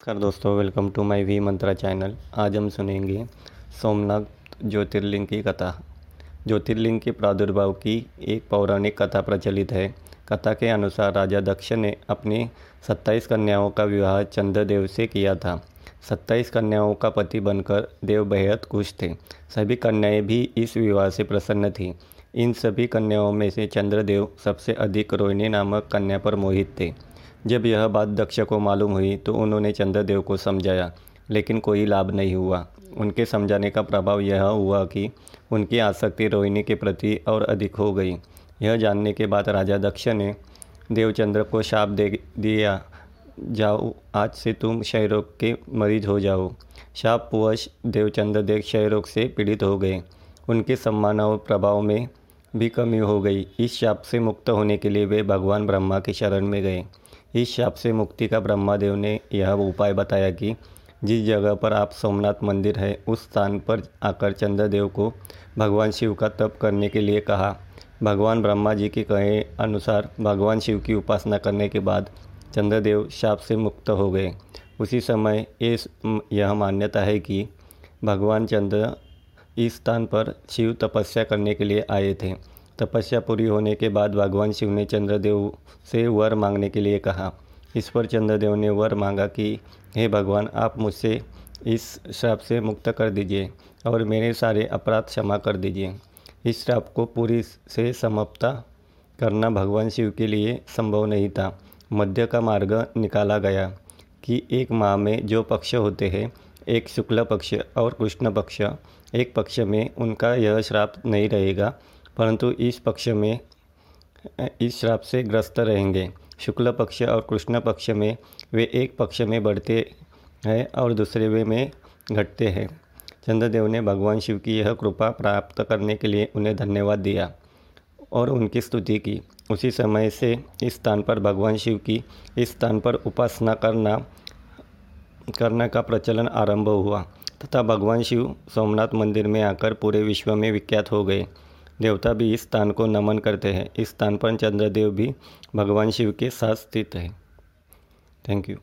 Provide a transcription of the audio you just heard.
नमस्कार दोस्तों welcome to my V Mantra channel आज हम सुनेंगे सोमनाथ ज्योतिर्लिंग की कथा। ज्योतिर्लिंग के प्रादुर्भाव की एक पौराणिक कथा प्रचलित है। कथा के अनुसार राजा दक्ष ने अपनी 27 कन्याओं का विवाह चंद्रदेव से किया था। 27 कन्याओं का पति बनकर देव बेहद खुश थे। सभी कन्याएँ भी इस विवाह से प्रसन्न थीं। इन सभी कन्याओं में से चंद्रदेव सबसे अधिक रोहिणी नामक कन्या पर मोहित थे। जब यह बात दक्ष को मालूम हुई तो उन्होंने चंद्रदेव को समझाया, लेकिन कोई लाभ नहीं हुआ। उनके समझाने का प्रभाव यह हुआ कि उनकी आसक्ति रोहिणी के प्रति और अधिक हो गई। यह जानने के बाद राजा दक्ष ने देवचंद्र को शाप दे दिया, जाओ, आज से तुम क्षयरोग के मरीज़ हो जाओ। शापवश देवचंद्र देव क्षयरोग से पीड़ित हो गए। उनके सम्मान और प्रभाव में भी कमी हो गई। इस शाप से मुक्त होने के लिए वे भगवान ब्रह्मा की शरण में गए। इस शाप से मुक्ति का ब्रह्मादेव ने यह उपाय बताया कि जिस जगह पर आप सोमनाथ मंदिर है, उस स्थान पर आकर चंद्रदेव को भगवान शिव का तप करने के लिए कहा। भगवान ब्रह्मा जी के कहे अनुसार भगवान शिव की उपासना करने के बाद चंद्रदेव शाप से मुक्त हो गए। उसी समय इस यह मान्यता है कि भगवान चंद्र इस स्थान पर शिव तपस्या करने के लिए आए थे। तपस्या पूरी होने के बाद भगवान शिव ने चंद्रदेव से वर मांगने के लिए कहा। इस पर चंद्रदेव ने वर मांगा कि, हे भगवान, आप मुझसे इस श्राप से मुक्त कर दीजिए और मेरे सारे अपराध क्षमा कर दीजिए। इस श्राप को पूरी से समाप्त करना भगवान शिव के लिए संभव नहीं था। मध्य का मार्ग निकाला गया कि एक माह में जो पक्ष होते हैं, एक शुक्ल पक्ष और कृष्ण पक्ष, एक पक्ष में उनका यह श्राप नहीं रहेगा। परंतु इस पक्ष में, इस श्राप से ग्रस्त रहेंगे। शुक्ल पक्ष और कृष्ण पक्ष में, वे एक पक्ष में बढ़ते हैं और दूसरे वे में घटते हैं। चंद्रदेव ने भगवान शिव की यह कृपा प्राप्त करने के लिए उन्हें धन्यवाद दिया और उनकी स्तुति की। उसी समय से इस स्थान पर भगवान शिव की इस स्थान पर उपासना करना, करने का प्रचलन आरंभ हुआ। तथा भगवान शिव सोमनाथ मंदिर में आकर पूरे विश्व में विख्यात हो गए। देवता भी इस स्थान को नमन करते हैं। इस स्थान पर चंद्रदेव भी भगवान शिव के साथ स्थित है। Thank you